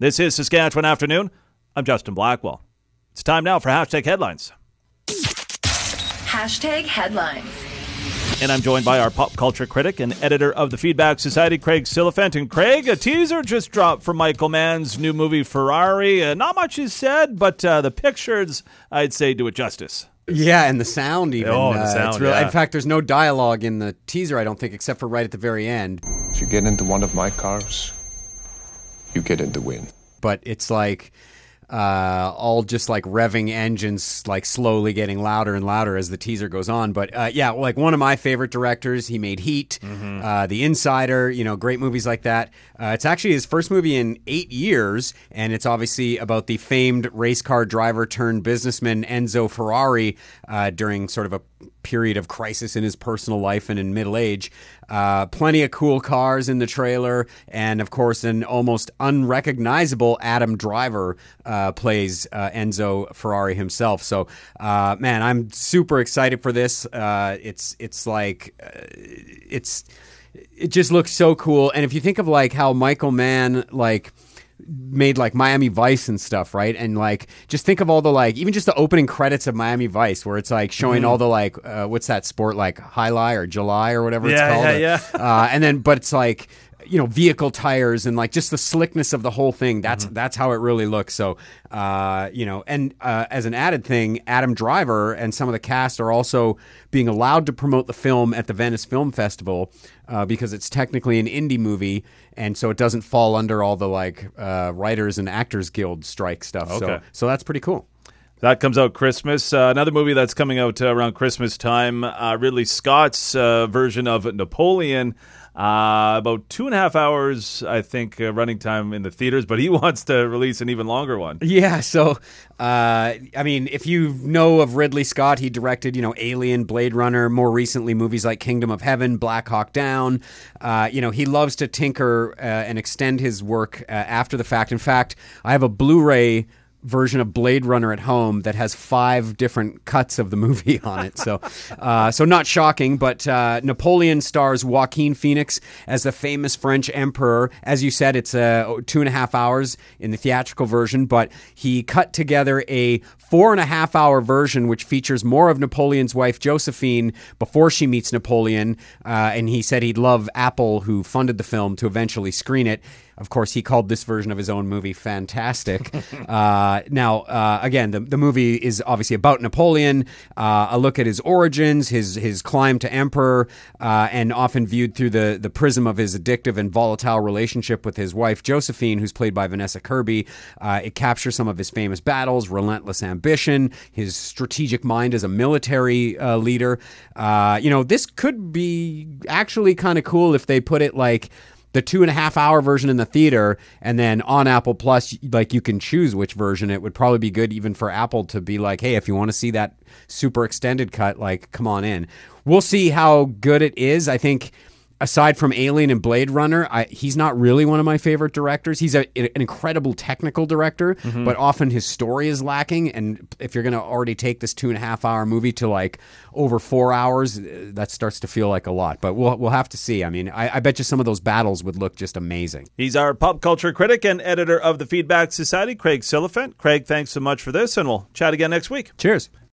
This is Saskatchewan Afternoon. I'm Justin Blackwell. It's time now for hashtag headlines. Hashtag headlines. And I'm joined by our pop culture critic and editor of the Feedback Society, Craig Silliphant. And Craig, a teaser just dropped for Michael Mann's new movie Ferrari. Uh, not much is said, but uh, the pictures, I'd say, do it justice. Yeah, and the sound even. Oh, the uh, sound, it's really, yeah. In fact, there's no dialogue in the teaser, I don't think, except for right at the very end. If you get into one of my cars, you get in the win. But it's like uh, all just like revving engines, like slowly getting louder and louder as the teaser goes on. But uh, yeah, like one of my favorite directors. He made Heat, uh, The Insider, you know, great movies like that. Uh, it's actually his first movie in eight years, and it's obviously about the famed race car driver turned businessman Enzo Ferrari uh, during sort of a period of crisis in his personal life and in middle age. Uh, plenty of cool cars in the trailer, and of course, an almost unrecognizable Adam Driver uh, plays uh, Enzo Ferrari himself. So, uh, man, I'm super excited for this. Uh, it's it's like uh, it's it just looks so cool. And if you think of like how Michael Mann like made like Miami Vice and stuff, right? And like just think of all the like even just the opening credits of Miami Vice where it's like showing all the like uh, what's that sport like Highlight or July or whatever it's Yeah, called. yeah, Uh, and then but it's like you know vehicle tires and like just the slickness of the whole thing that's Mm-hmm. that's how it really looks. So uh, you know and uh, as an added thing adam driver and some of the cast are also being allowed to promote the film at the venice film festival uh, because it's technically an indie movie and so it doesn't fall under all the like uh, writers and actors guild strike stuff. So so that's pretty cool That comes out Christmas. Uh, another movie that's coming out uh, around Christmas time, uh, Ridley Scott's uh, version of Napoleon. Uh, about two and a half hours, I think, uh, running time in the theaters, but he wants to release an even longer one. Yeah, so I mean, if you know of Ridley Scott, he directed you know Alien, Blade Runner, more recently movies like Kingdom of Heaven, Black Hawk Down. You know, he loves to tinker and extend his work after the fact. In fact, I have a Blu-ray version of Blade Runner at home that has five different cuts of the movie on it. So, uh, so not shocking, but uh, Napoleon stars Joaquin Phoenix as the famous French emperor. As you said, it's uh, two and a half hours in the theatrical version, but he cut together a four and a half hour version which features more of Napoleon's wife Josephine before she meets Napoleon. Uh, and he said he'd love Apple, who funded the film, to eventually screen it. Of course, he called this version of his own movie fantastic. uh, now, uh, again, the, the movie is obviously about Napoleon. Uh, a look at his origins, his his climb to emperor, uh, and often viewed through the the prism of his addictive and volatile relationship with his wife Josephine, who's played by Vanessa Kirby. Uh, it captures some of his famous battles, relentless ambition, his strategic mind as a military uh, leader. Uh, you know, this could be actually kind of cool if they put it like the two and a half hour version in the theater and then on apple plus like you can choose which version. It would probably be good even for apple to be like hey if you want to see that super extended cut like come on in. We'll see how good it is. I think aside from Alien and Blade Runner, I, he's not really one of my favorite directors. He's a, an incredible technical director, but often his story is lacking. And if you're going to already take this two and a half hour movie to like over four hours, uh, that starts to feel like a lot. But we'll we'll have to see. I mean, I, I bet you some of those battles would look just amazing. He's our pop culture critic and editor of the Feedback Society, Craig Silliphant. Craig, thanks so much for this, and we'll chat again next week. Cheers.